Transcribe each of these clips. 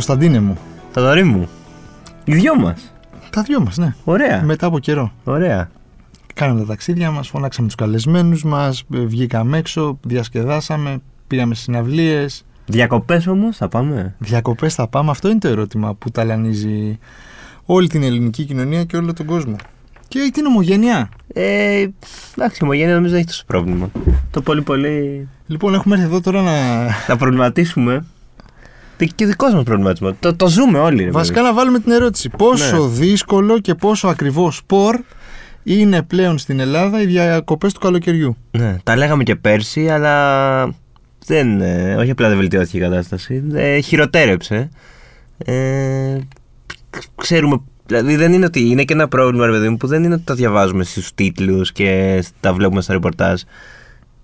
Κωνσταντίνε μου. Τα δωρή μου. Οι δυο μας. Τα δυο μας, ναι. Ωραία. Μετά από καιρό. Ωραία. Κάναμε τα ταξίδια μας, φωνάξαμε τους καλεσμένους μας, βγήκαμε έξω, διασκεδάσαμε, πήγαμε συναυλίες. Διακοπές όμως, θα πάμε; Διακοπές θα πάμε. Αυτό είναι το ερώτημα που ταλανίζει όλη την ελληνική κοινωνία και όλο τον κόσμο. Και την ομογένεια. Ε, εντάξει, η ομογένεια νομίζω δεν έχει τόσο πρόβλημα. Το πολύ πολύ. Λοιπόν, έχουμε έρθει εδώ τώρα να. να προβληματίσουμε. Και δικό μας προβληματισμό. Το, το ζούμε όλοι. Ρε, Βασικά να βάλουμε την ερώτηση. Πόσο Ναι. δύσκολο και πόσο ακριβό σπορ είναι πλέον στην Ελλάδα οι διακοπές του καλοκαιριού; Ναι, τα λέγαμε και πέρσι, αλλά δεν, ε, όχι απλά δεν βελτιώθηκε η κατάσταση, ε, χειροτέρεψε. Ε, ξέρουμε, δηλαδή δεν είναι ότι είναι και ένα πρόβλημα, ρε παιδί μου, που δεν είναι ότι τα διαβάζουμε στους τίτλους και τα βλέπουμε στα ρεπορτάζ.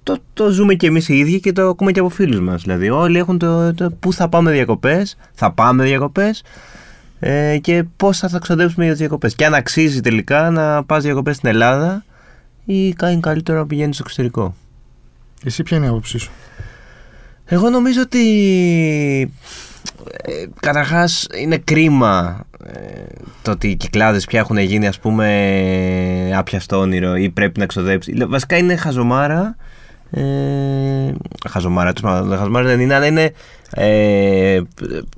Το, το ζούμε και εμείς οι ίδιοι και το ακούμε και από φίλους μας. Δηλαδή όλοι έχουν το, το πού θα πάμε διακοπές, θα πάμε διακοπές ε, και πώς θα τα ξοδέψουμε για τις διακοπές. Και αν αξίζει τελικά να πας διακοπές στην Ελλάδα ή κάνει καλύτερο να πηγαίνεις στο εξωτερικό. Εσύ ποια είναι η άποψή σου; Εγώ νομίζω ότι ε, καταρχάς είναι κρίμα ε, το ότι οι κυκλάδες πια έχουν γίνει ας πούμε άπιαστο όνειρο ή πρέπει να ξοδέψει. Βασικά είναι χαζομάρα. Ε, χαζομάρα, τέλος πάντων, χαζομάρα δεν είναι, αλλά είναι ε,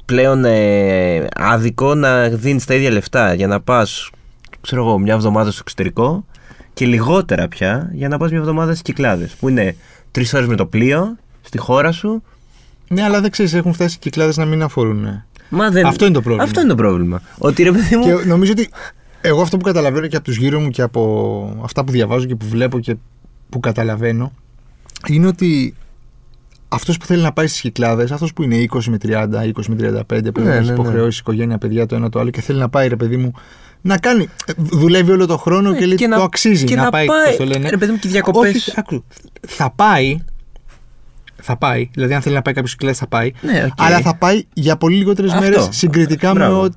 πλέον ε, άδικο να δίνεις τα ίδια λεφτά για να πας ξέρω εγώ, μια εβδομάδα στο εξωτερικό και λιγότερα πια για να πας μια εβδομάδα στις κυκλάδες που είναι τρεις ώρες με το πλοίο στη χώρα σου Ναι, αλλά δεν ξέρεις, έχουν φτάσει οι κυκλάδες να μην αφορούν. ε. Μα δεν... Αυτό είναι το πρόβλημα. Αυτό είναι το πρόβλημα. Ότι ρε παιδί μου. Και νομίζω ότι εγώ αυτό που καταλαβαίνω και από τους γύρω μου και από αυτά που διαβάζω και που βλέπω και που καταλαβαίνω είναι ότι αυτός που θέλει να πάει στις κυκλάδες, αυτός που είναι 20 με 30, 20 με 35, που Ναι, έχει ναι, ναι. υποχρεώσεις οικογένεια, παιδιά, το ένα το άλλο και θέλει να πάει, ρε παιδί μου, να κάνει. Δουλεύει όλο το χρόνο και λέει και το να- αξίζει και να, να πάει. πάει, πώς το λένε. ρε παιδί μου, και οι διακοπές. Όχι, άκου, θα πάει. Θα πάει, δηλαδή αν θέλει να πάει κάποιος κυκλάδες θα πάει. Ναι, οκ. Αλλά θα πάει για πολύ λιγότερες Αυτό. μέρες συγκριτικά Μπράβο. με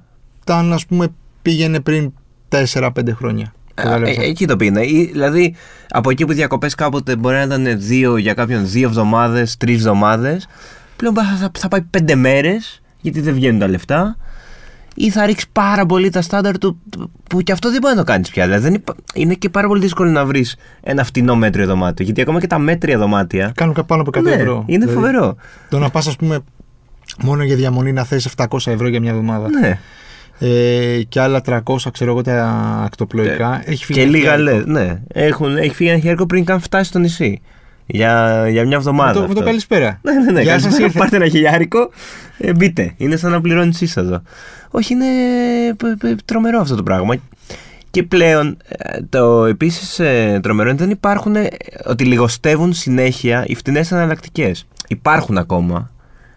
όταν ας πούμε πήγαινε πριν 4-5 χρόνια. Κατάλαβες. Ε, εκεί το πήγαινε. Ή, Δηλαδή, από εκεί που διακοπές κάποτε μπορεί να ήταν δύο για κάποιον δύο εβδομάδες, τρεις εβδομάδες, πλέον θα, θα, θα πάει πέντε μέρες, γιατί δεν βγαίνουν τα λεφτά, ή θα ρίξεις πάρα πολύ τα στάνταρ του, που και αυτό δεν μπορεί να το κάνεις πια. Δηλαδή, δεν υπά- είναι και πάρα πολύ δύσκολο να βρεις ένα φτηνό μέτριο δωμάτιο. Γιατί ακόμα και τα μέτρια δωμάτια. Κάνουν κα- πάνω από 100 ναι, ευρώ. είναι Δηλαδή, φοβερό. Το να πας, ας πούμε, μόνο για διαμονή να θέσει 700 ευρώ για μια εβδομάδα. Ναι. Ε, και άλλα 300, ξέρω εγώ, τα ακτοπλοϊκά. Έχει φύγει Και ένα λίγα χιλιάρικο. λε. Ναι. Έχουν, έχει φύγει ένα χέρι πριν καν φτάσει στο νησί. Για, για μια εβδομάδα. Με το, με το αυτός. καλησπέρα. Ναι, ναι, ναι. Γεια σας, Καλησπέρα, ήρθε. Πάρτε ένα χιλιάρικο, ε, μπείτε. Είναι σαν να πληρώνεις είσοδο. Όχι, είναι π- π- τρομερό αυτό το πράγμα. Και πλέον ε, το επίσης τρομερό είναι ότι δεν υπάρχουν. ε, ότι λιγοστεύουν συνέχεια οι φτηνές εναλλακτικές. Υπάρχουν ακόμα.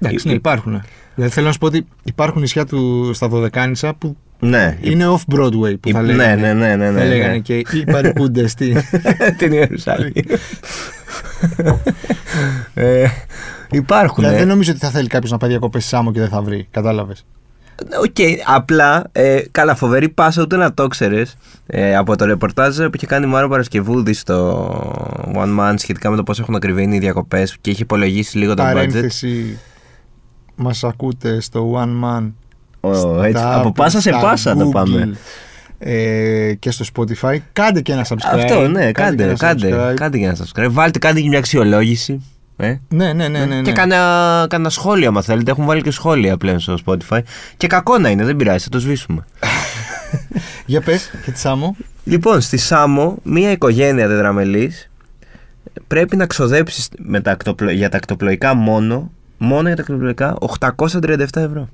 Εντάξει, Ε, ναι, υπάρχουν. Δηλαδή θέλω να σου πω ότι υπάρχουν νησιά του, στα Δωδεκάνησα που Ναι. είναι off-Broadway που Υ- θα ναι, λέγανε. ναι, ναι, ναι, Θα ναι, λέγανε ναι. και οι παροικούντες στη... Την Ιερουσαλήμ. ε, υπάρχουν. δηλαδή ε. δεν νομίζω ότι θα θέλει κάποιος να πάει διακοπές στη Σάμο και δεν θα βρει. Κατάλαβες. Οκ, απλά, ε, καλά, φοβερή πάσα, ούτε να το ξέρεις. Ε, από το ρεπορτάζ που είχε κάνει Μάρω Παρασκευούδη στο One Man σχετικά με το πώς έχουν ακριβήνει οι διακοπές και είχε υπολογίσει λίγο το budget. Παρένθεση. Μας ακούτε στο One Man. Ω, έτσι, στα- από πάσα σε στα πάσα το Google, πάμε. Ε, και στο Spotify. Κάντε και ένα subscribe. Αυτό, ναι, και κάντε, ένα κάντε, subscribe. κάντε και ένα subscribe. Βάλτε, κάντε και μια αξιολόγηση. Ε. Ναι, ναι, ναι. ναι, ναι. Και κάνα, κάνα σχόλιο, άμα θέλετε. Έχουν βάλει και σχόλια πλέον στο Spotify. Και κακό να είναι, δεν πειράζει, θα το σβήσουμε. Για πες, και τη Σάμο. Λοιπόν, στη Σάμο, μία οικογένεια τετραμελής πρέπει να ξοδέψεις με τα ακτοπλο- για τα ακτοπλοϊκά μόνο, μόνο για τα ακτοπλοϊκά, 837 ευρώ.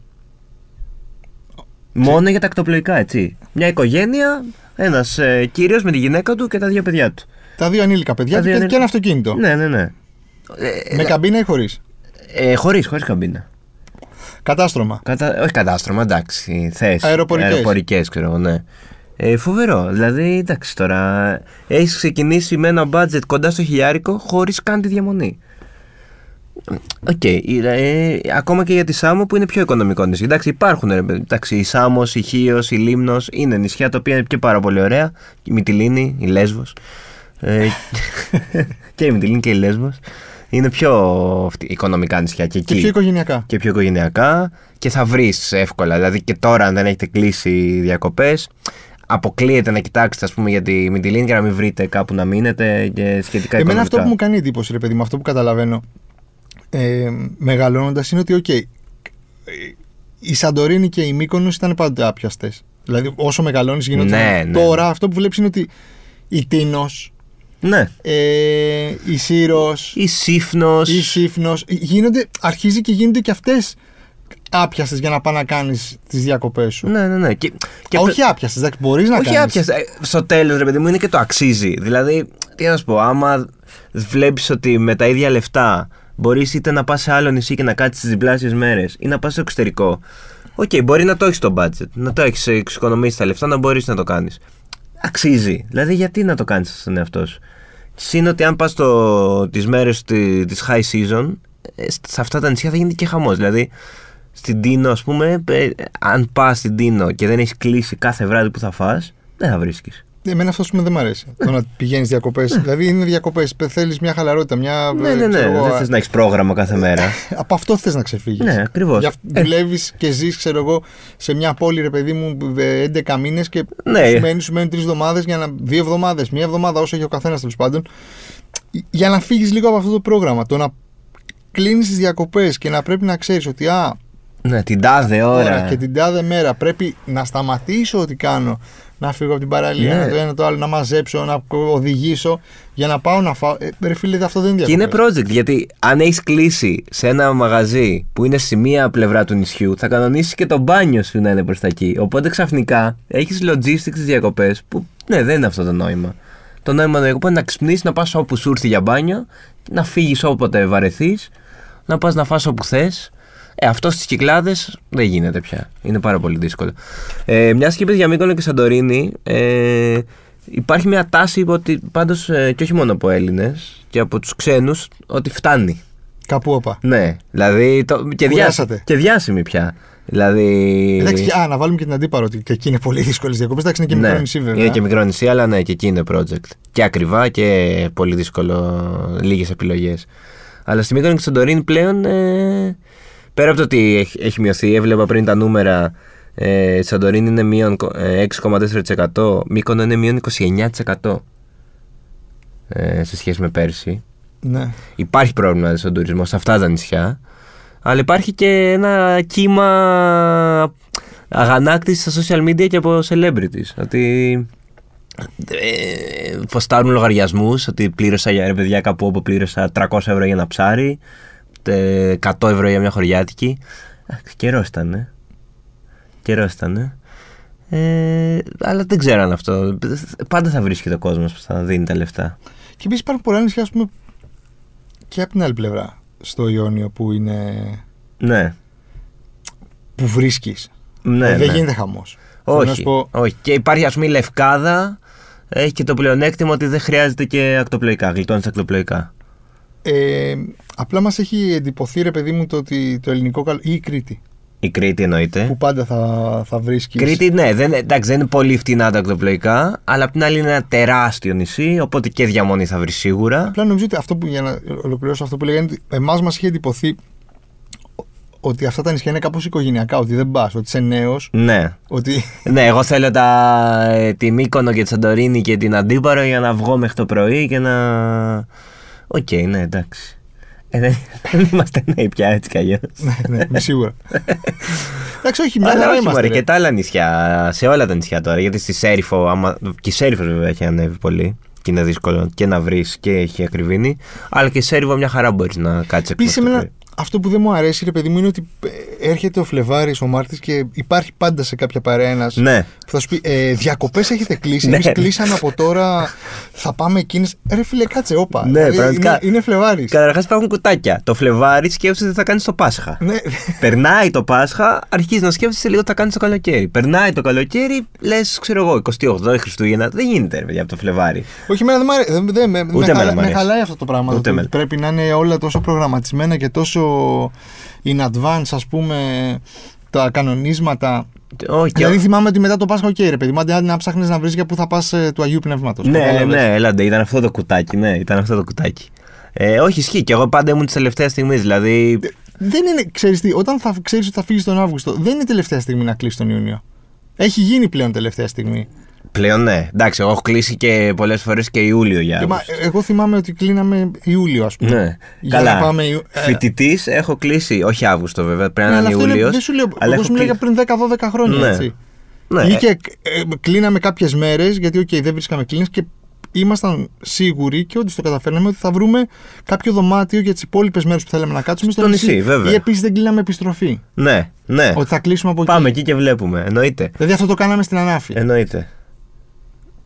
Μόνο για τα ακτοπλοϊκά, έτσι. Μια οικογένεια, ένας ε, κύριος με τη γυναίκα του και τα δύο παιδιά του. Τα δύο ανήλικα παιδιά Τα του δύο και, ανήλικα. και ένα αυτοκίνητο. Ναι, ναι, ναι. Ε, Με καμπίνα ή χωρίς; ε, χωρίς, χωρίς καμπίνα. Κατάστρωμα. Κατα... Όχι κατάστρωμα, εντάξει. Θέσει. Αεροπορικές. Αεροπορικές, ξέρω εγώ, ναι. Ε, φοβερό. Δηλαδή, εντάξει τώρα. Έχεις ξεκινήσει με ένα budget κοντά στο χιλιάρικο χωρίς καν τη διαμονή. Οκ. ε, ακόμα και για τη Σάμο που είναι πιο οικονομικό νησί. Εντάξει, υπάρχουν. Ρε, παιδί, εντάξει, η Σάμος, η Χίος, η Λήμνος είναι νησιά τα οποία είναι και πάρα πολύ ωραία. Η Μυτιλήνη, η Λέσβος. Ε, και η Μυτιλήνη και η Λέσβος. Είναι πιο αυτή, οικονομικά νησιά και εκεί. Και πιο οικογενειακά. και πιο οικογενειακά και θα βρεις εύκολα. Δηλαδή και τώρα, αν δεν έχετε κλείσει διακοπές, αποκλείεται να κοιτάξετε, ας πούμε, για τη Μυτιλήνη και να μην βρείτε κάπου να μείνετε και σχετικά Εμένα οικονομικά. αυτό που μου κάνει εντύπωση, ρε παιδί μου, αυτό που καταλαβαίνω ε, μεγαλώνοντας είναι ότι, οκ, ε, η Σαντορίνη και η Μύκονος ήταν πάντα άπιαστες. Δηλαδή, όσο μεγαλώνεις, γίνονται. Ναι, ναι. Τώρα αυτό που βλέπεις είναι ότι η Τήνος, Ναι. ε, η Σύρος, Η Σίφνος. η Σίφνος, γίνονται, αρχίζει και γίνονται και αυτές άπιαστες για να πάει να κάνεις τις διακοπές σου. Ναι, ναι, ναι. Και, και Α, όχι άπιαστες, εντάξει, μπορείς να όχι κάνεις. άπιαστα. Ε, Στο τέλος, ρε παιδί μου, είναι και το αξίζει. Δηλαδή, τι να σου πω, άμα βλέπεις ότι με τα ίδια λεφτά μπορείς είτε να πας σε άλλο νησί και να κάτσεις τις διπλάσιες μέρες ή να πας στο εξωτερικό. Οκ, μπορεί να το έχεις το budget, να το έχεις εξοικονομήσει τα λεφτά, να μπορείς να το κάνεις. Αξίζει. Δηλαδή, γιατί να το κάνεις στον εαυτό σου; Συν ότι αν πας τις μέρες τη high season, ε, σε αυτά τα νησιά θα γίνει και χαμός. Δηλαδή, στην Τίνο, ας πούμε, ε, αν πας στην Τίνο και δεν έχεις κλείσει κάθε βράδυ που θα φας, δεν θα βρίσκεις. Εμένα αυτό που δεν μου αρέσει. το να πηγαίνεις διακοπές. δηλαδή είναι διακοπές. Θέλεις μια χαλαρότητα. Μια, Ναι, ε, ναι, ναι. ξέρω εγώ, Δεν θες να έχεις πρόγραμμα κάθε μέρα. Από αυτό θες να ξεφύγεις. ναι, ακριβώς. Δουλεύεις και ζεις, ξέρω εγώ, σε μια πόλη, ρε παιδί μου, ε, 11 μήνες και Ναι. σου μένεις, σου μένουν τρεις εβδομάδες, για να. δύο εβδομάδες, μία εβδομάδα, όσο έχει ο καθένας τέλος πάντων. Για να φύγεις λίγο από αυτό το πρόγραμμα. Το να κλείνεις τις διακοπές και να πρέπει να ξέρεις ότι α, Ναι, την τάδε ώρα. ώρα και την τάδε μέρα πρέπει να σταματήσω ό,τι κάνω. Να φύγω από την παραλία, Ναι. το ένα το άλλο, να μαζέψω, να οδηγήσω για να πάω να φάω. Ε, ρε φίλε, αυτό δεν είναι Και είναι διακοπές. project γιατί αν έχεις κλείσει σε ένα μαγαζί που είναι στη μία πλευρά του νησιού, θα κανονίσεις και το μπάνιο σου να είναι προς τα εκεί. Οπότε ξαφνικά έχεις logistics διακοπές που ναι, δεν είναι αυτό το νόημα. Το νόημα των διακοπών είναι να ξυπνήσεις, να πας όπου σου έρθει για μπάνιο, να φύγεις όποτε βαρεθείς, να πας να φας όπου θες. Ε, αυτό στις κυκλάδες δεν γίνεται πια. Είναι πάρα πολύ δύσκολο. Ε, Μιας και είπες για Μύκονο και Σαντορίνη, ε, υπάρχει μια τάση ότι πάντως και όχι μόνο από Έλληνες και από τους ξένους ότι φτάνει. Κάπου όπα. Ναι, δηλαδή. Το, και, Κουράσατε. διάσημη, και διάσημη πια. Δηλαδή. Εντάξει, και- α, να βάλουμε και την αντίπαρο ότι και εκεί είναι πολύ δύσκολες διακοπές. Εντάξει, είναι και ναι, μικρό νησί βέβαια. είναι και μικρό νησί, αλλά ναι, και εκεί είναι project. Και ακριβά και πολύ δύσκολο, λίγες επιλογές. Αλλά στη Μύκονο και στο Σαντορίνη πλέον. Ε, πέρα από το ότι έχει, έχει μειωθεί, έβλεπα πριν τα νούμερα. Ε, η Σαντορίνη είναι μείον ε, 6,4%, Μύκονο είναι μείον 29% ε, σε σχέση με πέρσι. Ναι. Υπάρχει πρόβλημα στον τουρισμό σε αυτά τα νησιά. Αλλά υπάρχει και ένα κύμα αγανάκτησης στα social media και από celebrities. Ότι ε, ποστάρουν λογαριασμούς, ότι πλήρωσα για ρε παιδιά κάπου όπου πλήρωσα 300 ευρώ για ένα ψάρι, τε- 100 ευρώ για μια χωριάτικη. Καιρός ήταν, ε. Καιρός ήταν, ε. Ε, αλλά δεν ξέρω αν αυτό. Πάντα θα βρίσκεται ο κόσμος που θα δίνει τα λεφτά. Και επίσης υπάρχουν πολλά νησιά, ας πούμε, και από την άλλη πλευρά, στο Ιόνιο που είναι. Ναι. που βρίσκεις. ναι δεν ναι. γίνεται χαμός. Όχι, όχι. Και υπάρχει ας πούμε η Λευκάδα. Έχει και το πλεονέκτημα ότι δεν χρειάζεται και ακτοπλοϊκά. Γλιτώνεις ακτοπλοϊκά. Ε, απλά μας έχει εντυπωθεί, ρε παιδί μου, το ότι το ελληνικό καλό. ή η Κρήτη. Η Κρήτη εννοείται. Που πάντα θα, θα βρίσκεις. Κρήτη, ναι, δεν, εντάξει, δεν είναι πολύ φτηνά τα ακτοπλοϊκά, αλλά απ' την άλλη είναι ένα τεράστιο νησί, οπότε και διαμονή θα βρεις σίγουρα. Απλά νομίζω ότι αυτό που για να ολοκληρώσω αυτό που λέγανε, ότι εμάς μας είχε εντυπωθεί ότι αυτά τα νησιά είναι κάπως οικογενειακά. Ότι δεν πας, ότι είσαι νέος. Ναι. Ότι Ναι, εγώ θέλω τα, ε, τη Μύκονο και τη Σαντορίνη και την Αντίπαρο για να βγω μέχρι το πρωί και να. Οκ, ναι, εντάξει. Ε, δεν, δεν είμαστε νέοι πια έτσι κι αλλιώς. ναι, ναι, είμαι σίγουρα. Εντάξει, όχι, μια Αλλά χαρά όχι, είμαστε. μωρέ, ρε. και τα άλλα νησιά, σε όλα τα νησιά τώρα. Γιατί στη Σέριφο, άμα, και η Σέριφος βέβαια έχει ανέβει πολύ και είναι δύσκολο και να βρεις και έχει ακριβύνει. Αλλά και η Σέριφο μια χαρά μπορείς να κάτσεις Επίσης, εκτός το εμένα πρωί. Αυτό που δεν μου αρέσει, ρε παιδί μου, είναι ότι ε, έρχεται ο Φλεβάρης, ο Μάρτης και υπάρχει πάντα σε κάποια παρέα ένας Ναι. που θα σου πει ε, Διακοπές έχετε κλείσει. Ναι. Εμείς κλείσαμε από τώρα. Θα πάμε εκείνες. Ρε φίλε, κάτσε, όπα. Ναι, Δηλαδή, πραγματικά. είναι, είναι Φλεβάρης. Καταρχάς υπάρχουν κουτάκια. Το Φλεβάρι σκέφτεσαι τι θα κάνεις το Πάσχα. Ναι, Περνάει το Πάσχα, αρχίζεις να σκέφτεσαι λίγο τι θα κάνεις το καλοκαίρι. Περνάει το καλοκαίρι, λες, ξέρω εγώ, 28 Χριστούγεννα. Δεν γίνεται, ρε παιδιά, από το Φλεβάρι. όχι, εμένα δεν μ' αρέσει. Δεν, δεν, με, με, εμένα χαλά- μ' με αρέσει. χαλάει αυτό το πράγμα. Ούτε το ότι εμένα. πρέπει να είναι όλα τόσο προγραμματισμένα και τόσο in advance, ας πούμε, τα κανονίσματα. Όχι, Δηλαδή θυμάμαι ότι μετά το Πάσχα, οκ, ρε παιδί μου, άντε να ψάχνεις να βρεις για πού θα πας του Αγίου Πνεύματος. Ναι, ναι, ναι, έλα ντε, ήταν αυτό το κουτάκι, ναι, ήταν αυτό το κουτάκι. Ε, όχι, ισχύει. Και εγώ πάντα ήμουν της τελευταίας στιγμής. Δηλαδή. Δεν είναι, ξέρεις τι, όταν θα ξέρεις ότι θα φύγεις τον Αύγουστο, δεν είναι τελευταία στιγμή να κλείσεις τον Ιούνιο. Έχει γίνει πλέον τελευταία στιγμή. Πλέον ναι. Εντάξει, εγώ έχω κλείσει και πολλές φορές και Ιούλιο για Και, μα, Αύγουστο. εγώ θυμάμαι ότι κλείναμε Ιούλιο, ας πούμε. Ναι. Για Καλά. να πάμε Ιου- ε, Φοιτητής έχω κλείσει. Όχι Αύγουστο βέβαια, πρέπει Ναι, να αλλά είναι αυτό είναι, Ιούλιος. δεν σου λέω, αλλά εγώ έχω σου μιλάω για κλείσει. πριν 10-12 χρόνια, Ναι. έτσι. Ναι. Ή και ε, κλείναμε κάποιες μέρες, γιατί οκ, δεν βρίσκαμε κλίνες και ήμασταν σίγουροι και όντως το καταφέρναμε ότι θα βρούμε κάποιο δωμάτιο για τις υπόλοιπες μέρες που θέλαμε να κάτσουμε στο, Στο νησί, βέβαια. Ή επίσης δεν κλείναμε επιστροφή. Ναι, ναι. Ότι θα κλείσουμε από εκεί. Πάμε εκεί και βλέπουμε. Εννοείται. Δηλαδή αυτό το κάναμε στην Ανάφη. Εννοείται.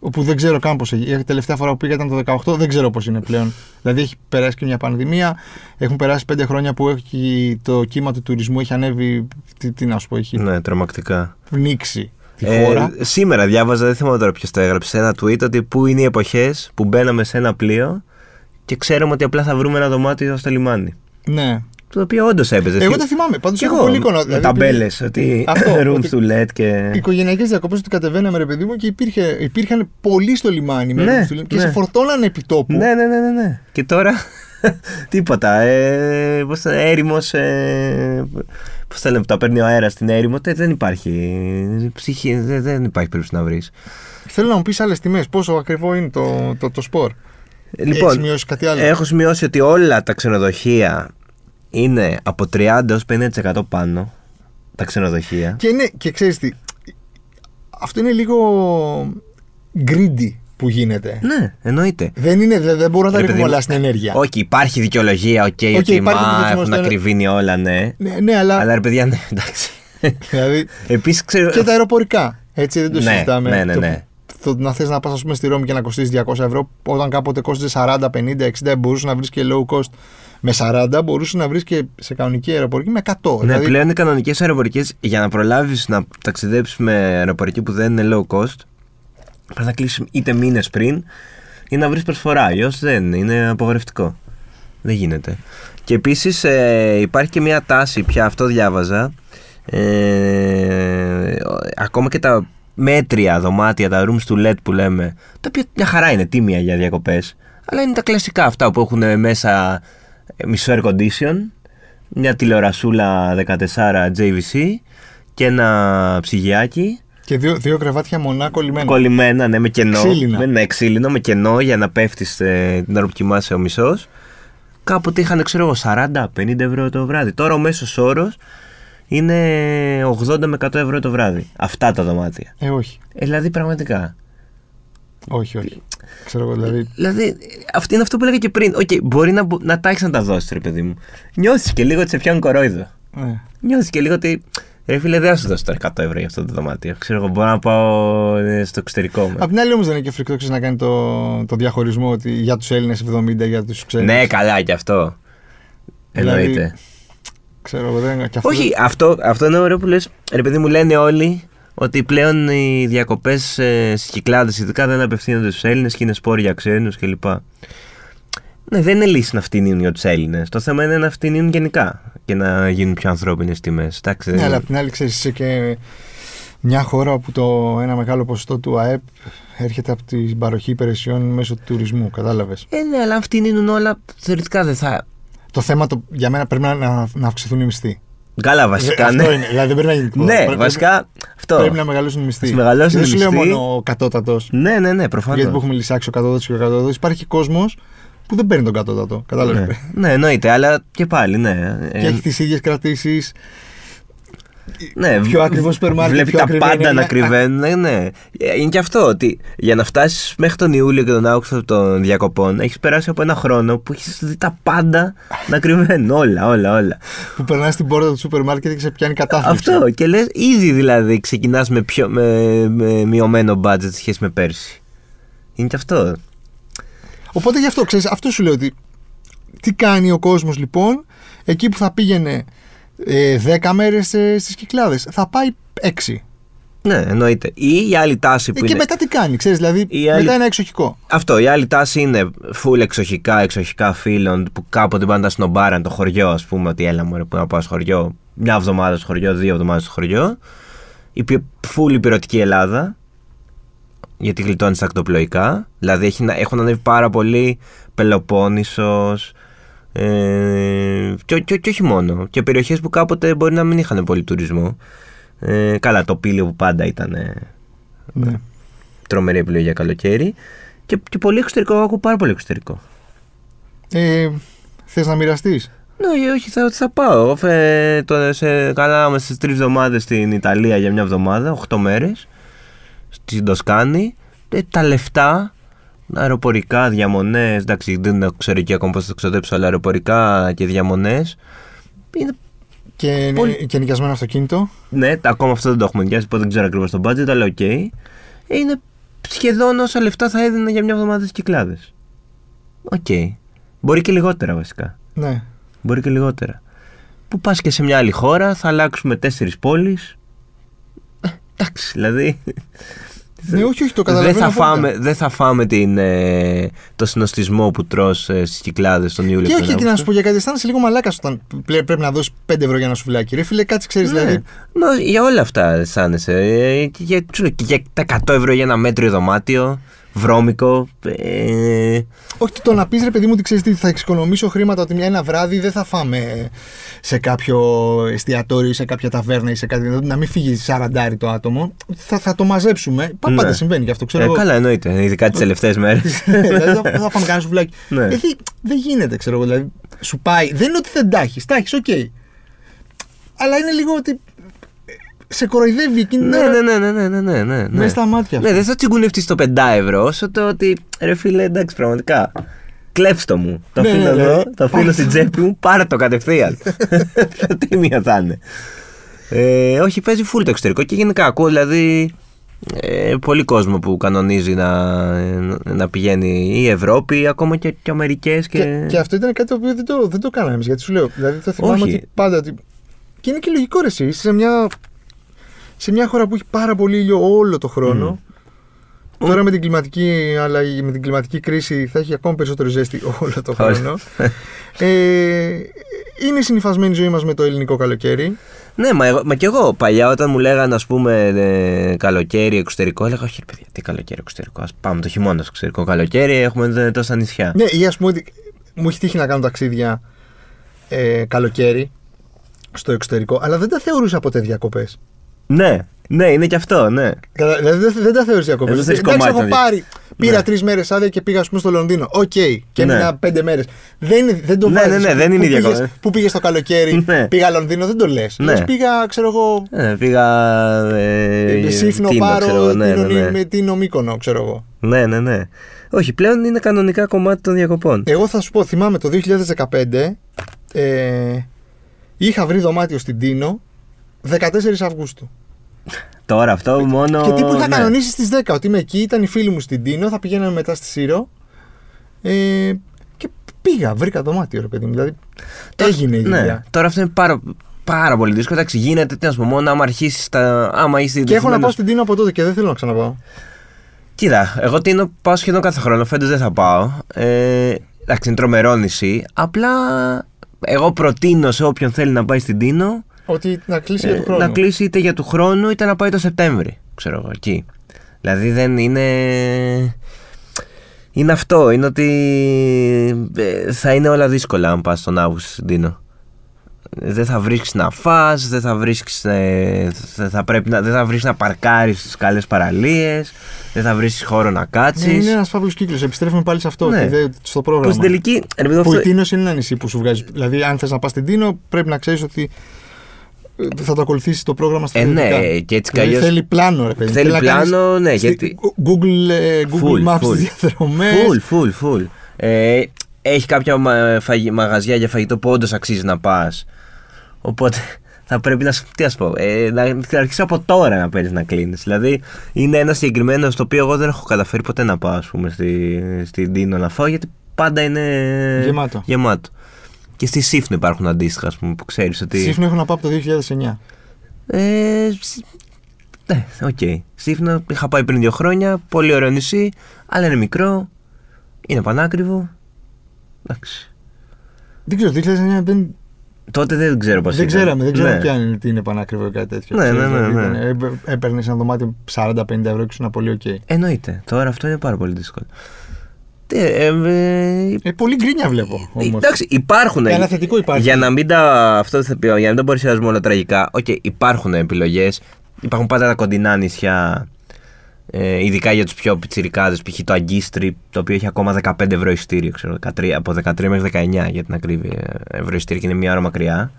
Όπου δεν ξέρω καν πώς έχει. Η τελευταία φορά που πήγα ήταν το 18, δεν ξέρω πώς είναι πλέον. Δηλαδή έχει περάσει και μια πανδημία. Έχουν περάσει πέντε χρόνια που έχει το κύμα του τουρισμού έχει ανέβει. Τι, τι να σου πω, έχει Ναι, τρομακτικά. πνίξει τη Ε, χώρα. σήμερα διάβαζα, δεν θυμάμαι τώρα ποιος το έγραψε, ένα tweet ότι πού είναι οι εποχές που μπαίναμε σε ένα πλοίο και ξέρουμε ότι απλά θα βρούμε ένα δωμάτιο στο λιμάνι. Ναι. Το οποίο όντως έπαιζε. Εγώ Θυ- το θυμάμαι. Πάντως Κι έχω εγώ, πολύ εικόνα. Με Δηλαδή, ταμπέλες, ότι Αυτό, rooms ότι- to let και. Οικογενειακές διακοπές ότι κατεβαίναμε, ρε παιδί μου, και υπήρχε, υπήρχαν πολλοί στο λιμάνι με Ναι, rooms to let και ναι. σε φορτώνανε επί τόπου. Ναι, ναι, ναι, ναι, ναι. Και τώρα τίποτα. Ε, πώς θα έρημος, ε, πώς θα λέμε, που τα παίρνει ο αέρας στην έρημο, τε- δεν υπάρχει. Ψυχή, δεν, δεν υπάρχει περίπτωση να βρεις. Θέλω να μου πεις άλλες τιμές. Πόσο ακριβό είναι το, το, το σπορ. Λοιπόν, Έχεις σημειώσει κάτι άλλο; έχω σημειώσει ότι όλα τα ξενοδοχεία είναι από 30 έως 50% πάνω. Τα ξενοδοχεία. Και, είναι, και ξέρεις τι, αυτό είναι λίγο greedy που γίνεται. Ναι, εννοείται. Δεν, είναι, δεν, δεν μπορούμε να τα Ρε ρίχνουμε παιδί όλα μου, στην ενέργεια. Όχι, υπάρχει δικαιολογία, OK, OK, ότι υπάρχει μα δικαιολογία έχουν στο ένα- ακριβύνει όλα, ναι. Ναι, ναι, αλλά, Αλλά ρε παιδιά, ναι, εντάξει. δηλαδή, Επίσης ξέρω. και τα αεροπορικά. Έτσι δεν το Ναι, συζητάμε. ναι, ναι, Το- ναι. Το, να θες να πας, πούμε, στη Ρώμη και να κοστίζει 200 ευρώ, όταν κάποτε κόστιζε 40, 50, 60, μπορούσες να βρεις και low cost με 40, μπορούσες να βρεις και σε κανονική αεροπορική με 100. Ναι, δηλαδή, πλέον οι κανονικές αεροπορικές για να προλάβεις να ταξιδέψεις με αεροπορική που δεν είναι low cost, πρέπει να κλείσει είτε μήνες πριν ή να βρεις προσφορά. Αλλιώς δεν είναι, είναι απογορευτικό. Δεν γίνεται. Και επίσης υπάρχει και μια τάση πια, αυτό διάβαζα. Ε, ακόμα και τα μέτρια δωμάτια, τα rooms to let που λέμε, τα οποία μια χαρά είναι τίμια για διακοπές, αλλά είναι τα κλασικά αυτά που έχουν μέσα ε, μισό air condition, μια τηλεορασούλα 14 JVC και ένα ψυγιάκι Και δύο, δύο κρεβάτια μονά κολλημένα. κολλημένα, ναι, με κενό. Ξύλινα. Με, ναι, ξύλινο, με κενό για να πέφτεις την ώρα που κοιμάσαι ο μισός. Κάποτε είχαν, ξέρω εγώ, 40-50 ευρώ το βράδυ. Τώρα ο μέσος όρος είναι 80 με 100 ευρώ το βράδυ. Αυτά τα δωμάτια. Ε, όχι. Ε, δηλαδή, πραγματικά. Όχι, όχι. Ξέρω εγώ, δηλαδή. Δηλαδή, αυτό είναι αυτό που έλεγα και πριν. Οκ, μπορεί να, μπο- να τα έχει να τα δώσεις, ρε παιδί μου. Νιώθεις και λίγο ότι σε πιάνουν κορόιδο. Ναι. Νιώθεις και λίγο ότι. Ρε φίλε, δεν θα σου δώσω τώρα 100 ευρώ για αυτό το δωμάτιο. Ξέρω εγώ, μπορώ να πάω ε, στο εξωτερικό μου. Απ' την άλλη όμως δεν είναι και φρικτό ξέρεις, να κάνει το, το διαχωρισμό ότι για τους Έλληνες 70, για τους ξένους. Ναι, καλά και αυτό. Δηλαδή, Εννοείται. Ξέρω εγώ, δεν και αυτό Όχι, αυτό, αυτό είναι ωραίο που λες. Ρε παιδί μου, λένε όλοι ότι πλέον οι διακοπές ε, στις κυκλάδες ειδικά δεν απευθύνονται στους Έλληνες και είναι σπόροι για ξένους κλπ. Ναι, δεν είναι λύση να φτύνουν για του Έλληνες. Το θέμα είναι να φτύνουν γενικά και να γίνουν πιο ανθρώπινες τιμές. Εντάξει, Ναι, δεν αλλά είναι- απ' την άλλη ξέρεις, είσαι και μια χώρα όπου το ένα μεγάλο ποσοστό του ΑΕΠ έρχεται από την παροχή υπηρεσιών μέσω του τουρισμού. Κατάλαβες; Ε, ναι, αλλά αν φτύνουν όλα, θεωρητικά δεν θα. Το θέμα το, για μένα πρέπει να, να, να αυξηθούν οι μισθοί. Καλά, βασικά. αυτό ναι. είναι. Δηλαδή δεν πρέπει να γίνει τίποτα. Ναι, Πρέπει- βασικά αυτό. Πρέπει να μεγαλώσουν οι μισθοί. Ας μεγαλώσουν Και δεν οι σου λέω μισθοί. μόνο ο κατώτατος. Ναι, ναι, ναι, προφανώς. Γιατί που έχουμε λησάξει ο κατώτατος και ο κατώτατος. Υπάρχει κόσμος που δεν παίρνει τον κατώτατο. Κατάλαβες. Ναι. ναι, εννοείται, αλλά και πάλι, ναι. Και Ε, έχει τις ίδιες κρατήσεις. Ναι, πιο ακριβό σούπερ μάρκετ, Βλέπει πιο τα ακριβή πάντα είναι, να ναι. κρυβαίνουν. Ναι, ναι. Ε, Είναι και αυτό ότι για να φτάσεις μέχρι τον Ιούλιο και τον Αύγουστο των διακοπών, έχεις περάσει από ένα χρόνο που έχεις δει τα πάντα να κρυβαίνουν. Όλα, όλα, όλα. Που περνάς στην πόρτα του σούπερ μάρκετ και σε πιάνει κατάθλιψη. Αυτό. Και λες, ήδη δηλαδή ξεκινάς με, πιο, με, με μειωμένο budget σε σχέση με πέρσι. Είναι και αυτό. Οπότε γι' αυτό ξέρεις, αυτό σου λέω ότι. Τι κάνει ο κόσμος λοιπόν, εκεί που θα πήγαινε ε, 10 μέρες ε, στις κυκλάδες, θα πάει 6. Ναι, εννοείται. Ή η άλλη τάση που Ε, και είναι. μετά τι κάνει, ξέρεις, δηλαδή Η άλλη- μετά είναι εξοχικό. Αυτό, η άλλη τάση είναι full εξοχικά, εξοχικά φίλων που κάποτε πάντα σνομπάραν το χωριό, ας πούμε, ότι έλα μου που να πάω στο χωριό, μια εβδομάδα στο χωριό, δύο εβδομάδες στο χωριό. Η πιο full υπηρετική Ελλάδα. γιατί γλιτώνεις τα ακτοπλοϊκά. Δηλαδή έχει, να- έχουν ανέβει πάρα πολύ Πελοπόννησος ε, και, και, και όχι μόνο. Και περιοχές που κάποτε μπορεί να μην είχαν πολύ τουρισμό. Ε, καλά, το Πήλιο που πάντα ήταν ε, Ναι. τρομερή επιλογή για καλοκαίρι. Και, και πολύ εξωτερικό, εγώ ακούω πάρα πολύ εξωτερικό. Ε, Θες να μοιραστείς; Ναι, όχι, θα, θα πάω. Εγώ φε, το, σε, καλά, είμαστε στις τρεις εβδομάδες στην Ιταλία για μια εβδομάδα, 8 μέρες. Στην Τοσκάνη. Ε, τα λεφτά, αεροπορικά, διαμονές. Εντάξει, δεν ξέρω εκεί ακόμα πώς θα το ξοδέψω, αλλά αεροπορικά και διαμονές. Είναι, Και, Πολύ- και νοικιασμένο αυτοκίνητο. ναι, τα- ακόμα αυτό δεν το έχουμε νοικιάσει, οπότε δεν ξέρω ακριβώς το budget, αλλά οκ. Ε, Είναι σχεδόν όσα λεφτά θα έδινα για μια εβδομάδα στις Κυκλάδες. Οκ. Μπορεί και λιγότερα βασικά. Ναι. Μπορεί και λιγότερα. Που πας και σε μια άλλη χώρα, θα αλλάξουμε τέσσερις πόλεις. Ε, εντάξει, δηλαδή. Ναι, όχι, όχι, το Δεν καταλαβαίνω. θα, απόλυτα. φάμε, δεν θα φάμε την, ε, το συνωστισμό που τρως ε, στις Κυκλάδες τον Ιούλιο. Και τον όχι, και να Αύγουστο. σου πω για κάτι, αισθάνεσαι λίγο μαλάκας όταν πλέ- πρέπει να δώσεις 5 ευρώ για ένα σουβλάκι. Ρε φίλε, κάτσε, ξέρεις Ναι. δηλαδή. Μα για όλα αυτά αισθάνεσαι. Ε, και για, σου λέω, και για τα 100 ευρώ για ένα μέτριο δωμάτιο, βρώμικο. Ε, Όχι το να πεις ρε παιδί μου ότι ξέρεις τι, θα εξοικονομήσω χρήματα ότι μια ένα βράδυ δεν θα φάμε σε κάποιο εστιατόριο ή σε κάποια ταβέρνα ή σε κάτι. δηλαδή Να μην φύγει 40 το άτομο. Θα, θα το μαζέψουμε. Πα- Ναι. Πάντα συμβαίνει και αυτό, ξέρω ε, εγώ. καλά, εννοείται. Ειδικά τις τελευταίες μέρες. δηλαδή θα, θα φάμε κανένα σουβλάκι. Ναι. Ε, δεν- δεν γίνεται, ξέρω εγώ. Δηλαδή, σου πάει. Δεν είναι ότι δεν τα έχεις. Τα έχεις, οκ. Αλλά είναι λίγο ότι. Ε, Σε κοροϊδεύει εκείνη την ναι, ώρα ναι, ναι, ναι, ναι, ναι, ναι, ναι. μέσα στα μάτια. Ναι, δεν θα τσιγκουνευτείς το 5 ευρώ, όσο το ότι ρε φίλε, εντάξει, πραγματικά. Κλέψτε μου. Το Ναι, αφήνω ναι, ναι. εδώ, το αφήνω στην τσέπη μου, πάρε το κατευθείαν. Πιο τίμια θα είναι. Ε, όχι, παίζει full το εξωτερικό και γενικά ακούω δηλαδή ε, πολύ κόσμο που κανονίζει να, να πηγαίνει η Ευρώπη ή ακόμα και, και Αμερικές και... Και, και αυτό ήταν κάτι το οποίο δεν το, δεν το κάναμε εμείς, γιατί σου λέω. Δηλαδή το θυμάμαι Όχι. ότι πάντα. Ότι... Και είναι και λογικό ρε, εσύ. είσαι Σε μια, σε μια χώρα που έχει πάρα πολύ ήλιο όλο το χρόνο. Τώρα με την, κλιματική, αλλαγή, με την κλιματική κρίση θα έχει ακόμα περισσότερο ζέστη όλο το χρόνο. ε, είναι συνυφασμένη η ζωή μας με το ελληνικό καλοκαίρι. Ναι, μα, εγώ, μα και εγώ παλιά όταν μου λέγανε ας πούμε ε, καλοκαίρι εξωτερικό, έλεγα όχι ρε παιδιά, τι καλοκαίρι εξωτερικό, ας πάμε το χειμώνα στο εξωτερικό καλοκαίρι, έχουμε ε, τόσα νησιά. Ναι, ή ας πούμε ότι μου έχει τύχει να κάνω ταξίδια ε, καλοκαίρι στο εξωτερικό, αλλά δεν τα θεωρούσα ποτέ διακοπές. Ναι, ναι, είναι και αυτό, ναι. Κατα- Δηλαδή δεν, δεν τα θεωρείς διακοπές. Εδώ θες Εντάξει, κομμάτι έχω να πάρει. Πήρα Ναι. τρεις μέρες άδεια και πήγα, ας πούμε, στο Λονδίνο. Οκ. Και Ναι. έμεινα πέντε μέρες. Δεν, είναι- δεν το Ναι, βάζεις. ναι, ναι, δεν είναι Πού η διακοπή. πήγες- Πού πήγες το καλοκαίρι, Ναι. πήγα Λονδίνο, δεν το λες. Ναι. Λες, πήγα, ξέρω εγώ. Ε, πήγα. Ε, Ε, Σύφνο, Τίνο, Πάρο, ξέρω, ναι, Τίνο, ναι, ναι. με Τίνο, Μύκονο, ξέρω εγώ. ναι, ναι, ναι. Όχι, πλέον είναι κανονικά κομμάτι των διακοπών. Εγώ θα σου πω, θυμάμαι το 2015 ε, είχα βρει δωμάτιο στην Τίνο 14 Αυγούστου. Τώρα αυτό μόνο. Και τύπου είχα ναι. κανονίσει στις 10 ότι είμαι εκεί, ήταν οι φίλοι μου στην Τίνο, θα πηγαίναμε μετά στη Σύρο. Ε, και πήγα, βρήκα δωμάτιο, ρε παιδί μου. Δηλαδή έγινε η Ναι, δουλειά. τώρα αυτό είναι πάρα, πάρα πολύ δύσκολο. Εντάξει, γίνεται, τι να σου πω, μόνο άμα αρχίσεις τα. Άμα είσαι Και έχω να δεσμένος- πάω στην Τίνο από τότε και δεν θέλω να ξαναπάω. Κοίτα, εγώ τίνω πάω σχεδόν κάθε χρόνο. Φέτος δεν θα πάω. Ε, εντάξει, είναι τρομερό νησί. Απλά εγώ προτείνω σε όποιον θέλει να πάει στην Τίνο Ότι να κλείσει για ε, του χρόνου. να κλείσει είτε για του χρόνου είτε να πάει το Σεπτέμβρη. Ξέρω εγώ, εκεί. Δηλαδή δεν είναι. Είναι αυτό. Είναι ότι ε, θα είναι όλα δύσκολα αν πας τον Αύγουστο στην Τίνο. Δεν θα βρίσκεις να φας, δεν θα βρίσκεις, ε, θα, θα πρέπει να, δεν θα βρεις να παρκάρεις στις καλές παραλίες, δεν θα βρεις χώρο να Ναι, κάτσεις. είναι ένας φαύλος κύκλος. Επιστρέφουμε πάλι σε αυτό. Ναι. ότι δεν- στο Που πρόγραμμα. στην τελική. ρε παιδί, Που αυτό- η Τίνο είναι ένα νησί που σου βγάζει. Δηλαδή, αν θες να πας στην Τίνο, πρέπει να ξέρεις ότι ε, θα το ακολουθήσει το πρόγραμμα στα Ε, ναι, θεωρητικά. και έτσι κι Δηλαδή, αλλιώς- θέλει πλάνο, ρε παιδί. Θέλει να κάνεις πλάνο, ναι, στη- γιατί- Google, ε, Google Full, Maps full. τις διαδρομές. Full, full, full. Ε, έχει κάποια μα- φαγη- μαγαζιά για φαγητό που όντως αξίζει να πας. Οπότε θα πρέπει να. σου- Τι να σου πω, ε, να, να αρχίσεις από τώρα να παίρνεις να κλείνεις. Δηλαδή είναι ένα συγκεκριμένο στο οποίο εγώ δεν έχω καταφέρει ποτέ να πάω, ας πούμε, στη, στην Τίνο να φάω γιατί πάντα είναι Γεμάτο. γεμάτο. Και στη Σίφνο υπάρχουν αντίστοιχα, ας πούμε, που ξέρεις ότι. Σίφνο έχω να πάω από το 2009. Ε, σ- ναι, οκ. Σίφνο είχα πάει πριν δύο χρόνια. Πολύ ωραίο νησί, αλλά είναι μικρό. Είναι πανάκριβο. Εντάξει. Δεν ξέρω, το 2009 δεν, Τότε δεν ξέρω πώς Δεν ξέραμε, δεν ξέραμε ποια είναι, τι είναι πανάκριβο ή κάτι τέτοιο. Ναι, Ξέρεις, ναι, ναι, δηλαδή, ναι. ήταν- ε, Έπαιρνες ένα δωμάτιο 40-50 ευρώ και ήσουν πολύ οκ. Εννοείται. Τώρα αυτό είναι πάρα πολύ δύσκολο. Τι, ε, ε, Ε, πολύ γκρίνια βλέπω όμως. Εντάξει, υπάρχουν. Ένα θετικό υπάρχει. Για να μην τα, αυτό θα πει, για να μην τα παρουσιάζουμε όλα τραγικά. Οκ, υπάρχουν επιλογές. Υπάρχουν πάντα τα κοντινά νησιά. Ε, ειδικά για τους πιο πιτσιρικάδες. Π.χ. το Αγκίστρι, το οποίο έχει ακόμα 15 ευρώ εισιτήριο. Ξέρω, 13, από 13 μέχρι 19 για την ακρίβεια. ε, Ευρώ εισιτήριο και είναι μία ώρα μακριά.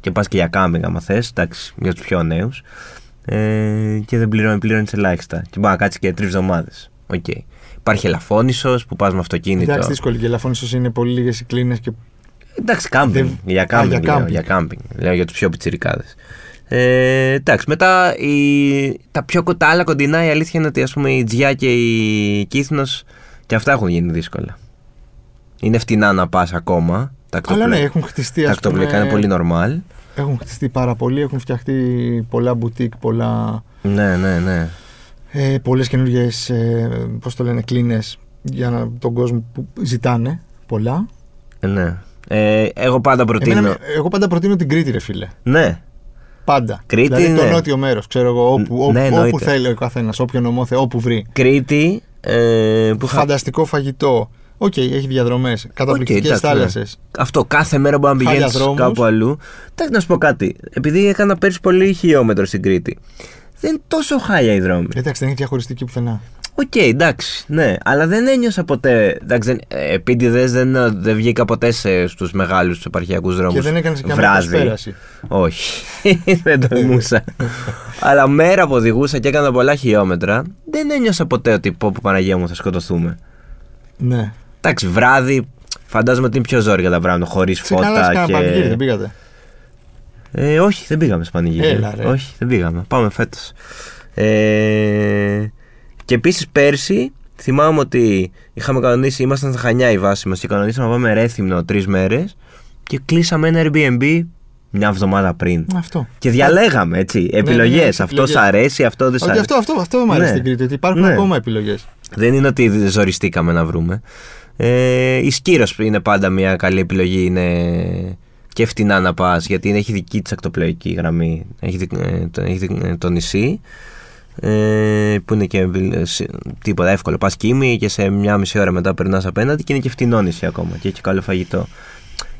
Και πας και για κάμπινγκ, άμα θες. Εντάξει, για τους πιο νέους. Ε, και δεν πληρώνει, πληρώνεις ελάχιστα. Και μπορεί να κάτσεις και τρεις εβδομάδες. Οκ. Υπάρχει ελαφώνησος που πας με αυτοκίνητο. Εντάξει, δύσκολη και η Ελαφώνησος είναι πολύ λίγες οι κλίνες και Εντάξει, κάμπινγκ. Δεν- Για Α, κάμπινγκ. για λέω, κάμπινγκ. για κάμπινγκ. Λέω για τους πιο πιτσιρικάδες. Ε, εντάξει, μετά η, τα, πιο, κο- τα άλλα κοντινά η αλήθεια είναι ότι ας πούμε η Τζιά και η Κύθνος και αυτά έχουν γίνει δύσκολα. Είναι φτηνά να πας ακόμα. Τα Αλλά ναι, ακτοπλοϊκά έχουν χτιστεί τα ας πούμε, ακτοπλοϊκά είναι πολύ normal. Έχουν χτιστεί πάρα πολύ, έχουν φτιαχτεί πολλά μπουτίκ, πολλά, Ναι, ναι, ναι. Ε, πολλές καινούργιες, ε, πώς το λένε, κλίνες για να, τον κόσμο που ζητάνε πολλά. Ε, ναι. Ε, εγώ πάντα προτείνω. Εμένα, εγώ πάντα προτείνω την Κρήτη, ρε φίλε. Ναι, Πάντα. Κρήτη, δηλαδή το ναι. νότιο μέρος, ξέρω εγώ, όπου, Ναι, όπου, εννοείται. όπου θέλει ο καθένας, όποιο νομό θες, όπου βρει. Κρήτη. Ε, που είχα- Φανταστικό φαγητό. Οκ, έχει διαδρομές, καταπληκτικές εντάξει, ναι. θάλασσες. Αυτό κάθε μέρα μπορεί να Χάλια πηγαίνεις δρόμους. κάπου αλλού. Εντάξει, να σου πω κάτι. Επειδή έκανα πέρσι πολύ χιλιόμετρο στην Κρήτη, δεν είναι τόσο χάλια οι δρόμοι. Εντάξει, δεν έχει διαχωριστική πουθενά. Οκ, εντάξει, ναι, αλλά δεν ένιωσα ποτέ. Εντάξει, δεν, ε, επίτηδες δεν, δεν βγήκα ποτέ σε, στους μεγάλους επαρχιακούς δρόμους Και δεν έκανες καμία βράδυ. προσπέραση. Όχι, δεν τολμούσα. αλλά μέρα που οδηγούσα και έκανα πολλά χιλιόμετρα, δεν ένιωσα ποτέ ότι πω πω Παναγία μου θα σκοτωθούμε. Ναι. Εντάξει, βράδυ, φαντάζομαι ότι είναι πιο ζόρια τα πράγματα, χωρίς Σε καλά, σε φώτα κάνα και. πανηγύρι, δεν πήγατε. Ε, όχι, δεν πήγαμε σε πανηγύρι. Έλα, ρε. Όχι, δεν πήγαμε. Πάμε φέτος. Ε, και επίσης πέρσι θυμάμαι ότι είχαμε κανονίσει, ήμασταν στα Χανιά η βάση μας και κανονίσαμε να πάμε ρέθυμνο τρεις μέρες και κλείσαμε ένα Airbnb μια εβδομάδα πριν. Αυτό. Και διαλέγαμε έτσι επιλογέ. ναι, αυτό επιλογές. σ' αρέσει, αυτό δεν σ' Ότι αρέσει. αυτό, αυτό, αυτό μου αρέσει Ναι. στην Κρήτη, ότι υπάρχουν Ναι. ακόμα επιλογές. Δεν είναι ότι ζοριστήκαμε να βρούμε. Ε, η Σκύρος είναι πάντα μια καλή επιλογή. Είναι και φτηνά να πας γιατί έχει δική της ακτοπλοϊκή γραμμή. Έχει, δι- ε, το, έχει δι- ε, το νησί. Ε, που είναι και ε, σ- τίποτα εύκολο. Πας Κύμη και σε μια μισή ώρα μετά περνάς απέναντι και είναι και φτηνό νησί ακόμα και έχει καλό φαγητό.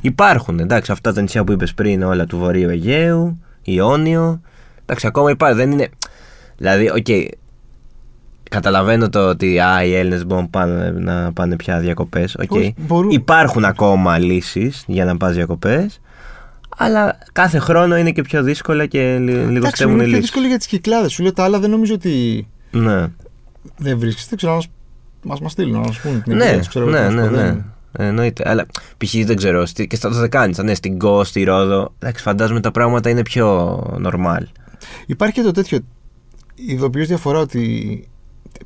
Υπάρχουν εντάξει αυτά τα νησιά που είπες πριν, όλα του Βορείου Αιγαίου, Ιόνιο. Εντάξει, ακόμα υπάρχει. Δεν είναι. Δηλαδή, οκ, Καταλαβαίνω το ότι α, οι Έλληνες μπορούν πάνε, να πάνε πια διακοπές. Όχι, μπορούν. Υπάρχουν ακόμα λύσεις για να πας διακοπές. Αλλά κάθε χρόνο είναι και πιο δύσκολα και λι- Εντάξει, λιγοστεύουν οι είναι πιο λύσεις. δύσκολο για τις κυκλάδες. Σου λέω τα άλλα δεν νομίζω ότι Ναι, δεν βρίσκει. Δεν ξέρω, μα μας στείλουν, να μα πούνε την ναι, εμπειρία τους, ξέρω εγώ, ναι, πώς ναι, το ναι. λένε. Ε, Εννοείται. Αλλά π.χ. δεν ξέρω. στη- Και στα Δωδεκάνησα, ναι, στην Κο, στη Ρόδο. Εντάξει, φαντάζομαι τα πράγματα είναι πιο normal. Υπάρχει και το τέτοιο. Ειδοποιώ διαφορά ότι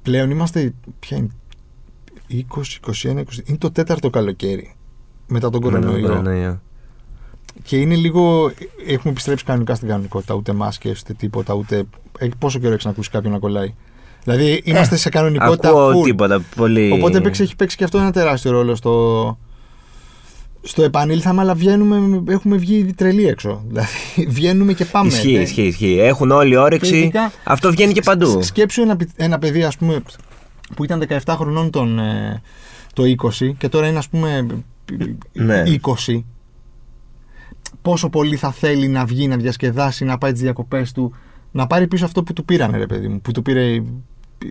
πλέον είμαστε. Ποια είναι. 20, 21, 20. Είναι το τέταρτο καλοκαίρι μετά τον Με τον κορονοϊό. κορονοϊό. Και είναι λίγο. Έχουμε επιστρέψει κανονικά στην κανονικότητα. Ούτε μάσκες, ούτε τίποτα. Ούτε. Ε, Πόσο καιρό έχεις να ακούσεις κάποιον να κολλάει. Δηλαδή είμαστε σε κανονικότητα. Ε, Ακούω full. τίποτα πολύ. Οπότε παίξει, έχει παίξει και αυτό ένα τεράστιο ρόλο στο, στο επανήλθαμε, αλλά βγαίνουμε, έχουμε βγει τρελοί έξω. Δηλαδή βγαίνουμε και πάμε. Ισχύει, Ε, ισχύει, ισχύει. Έχουν όλοι και όρεξη. ειδικά- Αυτό βγαίνει και παντού. Σ- Σκέψου ένα, πι- ένα παιδί, ας πούμε, που ήταν 17 χρονών τον, ε, το 20 και τώρα είναι, ας πούμε, Ναι. 20. Πόσο πολύ θα θέλει να βγει, να διασκεδάσει, να πάει τις διακοπές του, να πάρει πίσω αυτό που του πήρανε, ρε παιδί μου, που του πήρε η,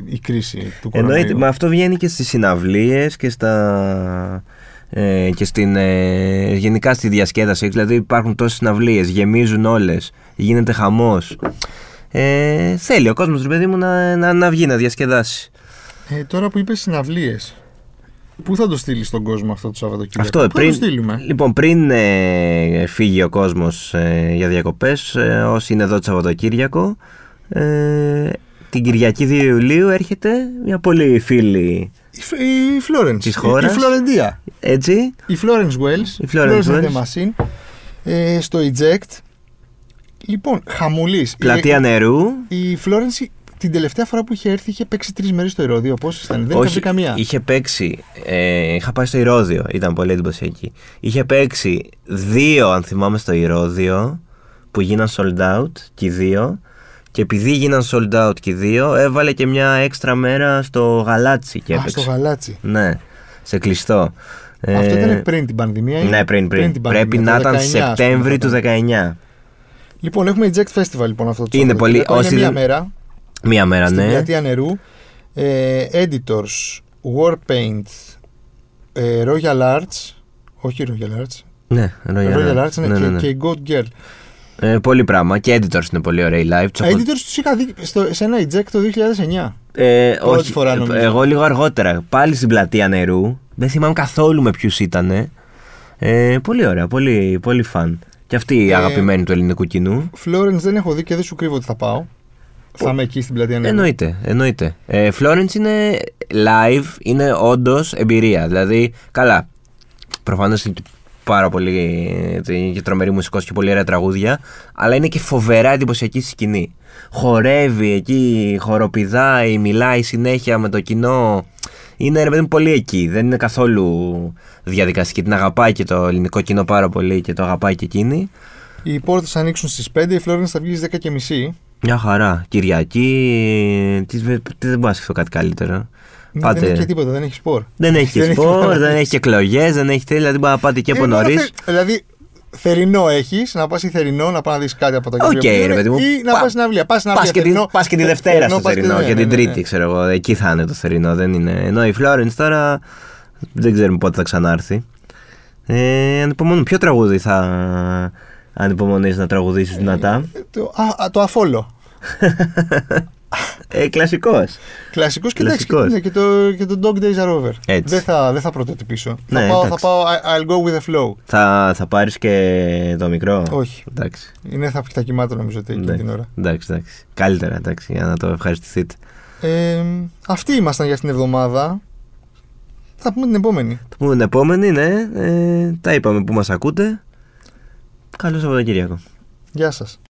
η κρίση του κορονοϊού. Εννοείται, μα αυτό βγαίνει και στις συναυλίες και στα... Ε, και στην, ε, γενικά στη διασκέδαση δηλαδή υπάρχουν τόσες συναυλίες, γεμίζουν όλες γίνεται χαμός ε, θέλει ο κόσμος ρε παιδί μου να, να, να βγει να διασκεδάσει Ε, τώρα που είπες συναυλίες, πού θα το στείλεις στον κόσμο αυτό το Σαββατοκύριακο; Αυτό, πού πριν, θα το στείλουμε; λοιπόν, πριν ε, φύγει ο κόσμος ε, για διακοπές, ε, όσοι είναι εδώ το Σαββατοκύριακο, ε, την Κυριακή 2 Ιουλίου έρχεται μια πολύ φίλη, Η, Φ- η Florence. Της η- χώρας. Η Φλωρεντία. έτσι, Η Florence Wells. Η Florence and the Wells. Machine. Ε, στο Eject. Λοιπόν, χαμουλής. πλατεία Η, νερού, η Florence την τελευταία φορά που είχε έρθει είχε παίξει τρεις μέρες στο Ηρώδιο. Πώς ήταν, δεν είχε καμία. Είχε παίξει. Ε, είχα πάει στο Ηρώδιο, ήταν πολύ εντυπωσιακή. Είχε παίξει δύο, αν θυμάμαι, στο Ηρώδιο που γίναν sold out και οι δύο. Και επειδή γίναν sold out και οι δύο, έβαλε και μια έξτρα μέρα στο γαλάτσι. Και Α, έπαιξε. στο γαλάτσι. Ναι, σε κλειστό. Αυτό Ε, ήταν πριν την πανδημία. ή Ναι, πριν, πριν. την Πρέπει πανδημία, να το ήταν 19, ας πούμε, Σεπτέμβρη θα του ήταν. 19. Λοιπόν, έχουμε Eject Festival λοιπόν αυτό το Είναι πολύ- Σαββατοκύριακο. όσοι Είναι μία δεν- μέρα Μία μέρα, στην ναι. πλατεία νερού. Ε, editors, Warpaint, ε, Royal Arts. Όχι Royal Arts. Ναι, Royal, Royal Arts. Arts είναι ναι, και, ναι, ναι. και η God Girl. Ε, πολύ πράγμα. Και editors είναι πολύ ωραίοι live. Τους Τα έχω- editors τους είχα δει στο, σε ένα Eject το 2009. Ε, Πρώτη όχι, φορά, ε, νομίζω. εγώ λίγο αργότερα. Πάλι στην πλατεία νερού. Δεν θυμάμαι καθόλου με ποιους ήταν. Ε, πολύ ωραία, πολύ, πολύ φαν. Και αυτή η Ε, αγαπημένη του ελληνικού κοινού. Florence δεν έχω δει και δεν σου κρύβω ότι θα πάω. Θα είμαι εκεί στην πλατεία νερού. Εννοείται, εννοείται. Ε, Florence είναι live, είναι όντως εμπειρία. Δηλαδή, καλά. Προφανώς είναι και πάρα πολύ ε, και τρομερή μουσικός και πολύ ωραία τραγούδια. Αλλά είναι και φοβερά εντυπωσιακή στη σκηνή. Χορεύει εκεί, χοροπηδάει, μιλάει συνέχεια με το κοινό. Είναι ρε παιδί μου πολύ εκεί. Δεν είναι καθόλου διαδικαστική. Την αγαπάει και το ελληνικό κοινό πάρα πολύ και το αγαπάει και εκείνη. Οι πόρτες θα ανοίξουν στις 5, η Florence θα βγει στις 10.30. Μια χαρά. Κυριακή. Τι, τι, δεν μπορώ να σκεφτώ κάτι καλύτερο. Ναι, Δεν έχει και τίποτα, δεν έχει σπορ. Δεν έχει και Δεν έχει σπορ, τίποτα. δεν έχει και εκλογές, δεν έχει τέλεια. Δηλαδή μπορεί να πάτε και από Ε, μόνο νωρίς. θε- Δηλαδή, θερινό έχεις, να πας ή θερινό, να πάει να δεις κάτι από τα Οκ, κεντρικά ρε παιδί μου. Ή να Πα- πας στην αυλία. Πας στην Πας αυλία. και, τη, θερινό, πας και τη θε- Δευτέρα στο πας και- θερινό ναι, και ναι, την ναι, Τρίτη, ναι. ξέρω εγώ. Εκεί θα είναι το θερινό. Δεν είναι. Ενώ η Florence τώρα δεν ξέρουμε πότε θα ξανάρθει. Ε, ανυπομονώ. Ποιο τραγούδι θα ανυπομονείς να τραγουδήσεις δυνατά; Το, α, α, το αφόλο. Ε, κλασικός. Κλασικός και εντάξει. Κλασικός. ναι, και, το, και το Dog Days are over. Έτσι. Δεν θα, δεν θα πρωτοτυπήσω. Ναι, θα, πάω, θα εντάξει. πάω. I- I'll go with the flow. Θα, θα πάρεις και το μικρό. Όχι. Εντάξει. Είναι θα, θα κοιμάται νομίζω ότι εκείνη Εντάξει, την ώρα. εντάξει, εντάξει. Καλύτερα, εντάξει, για να το ευχαριστηθείτε. Ε, αυτοί ήμασταν για την εβδομάδα. Θα πούμε την επόμενη. Θα πούμε την επόμενη, ναι. Ε, τα είπαμε που μας ακούτε. Καλό Σαββατοκύριακο. Γεια σας.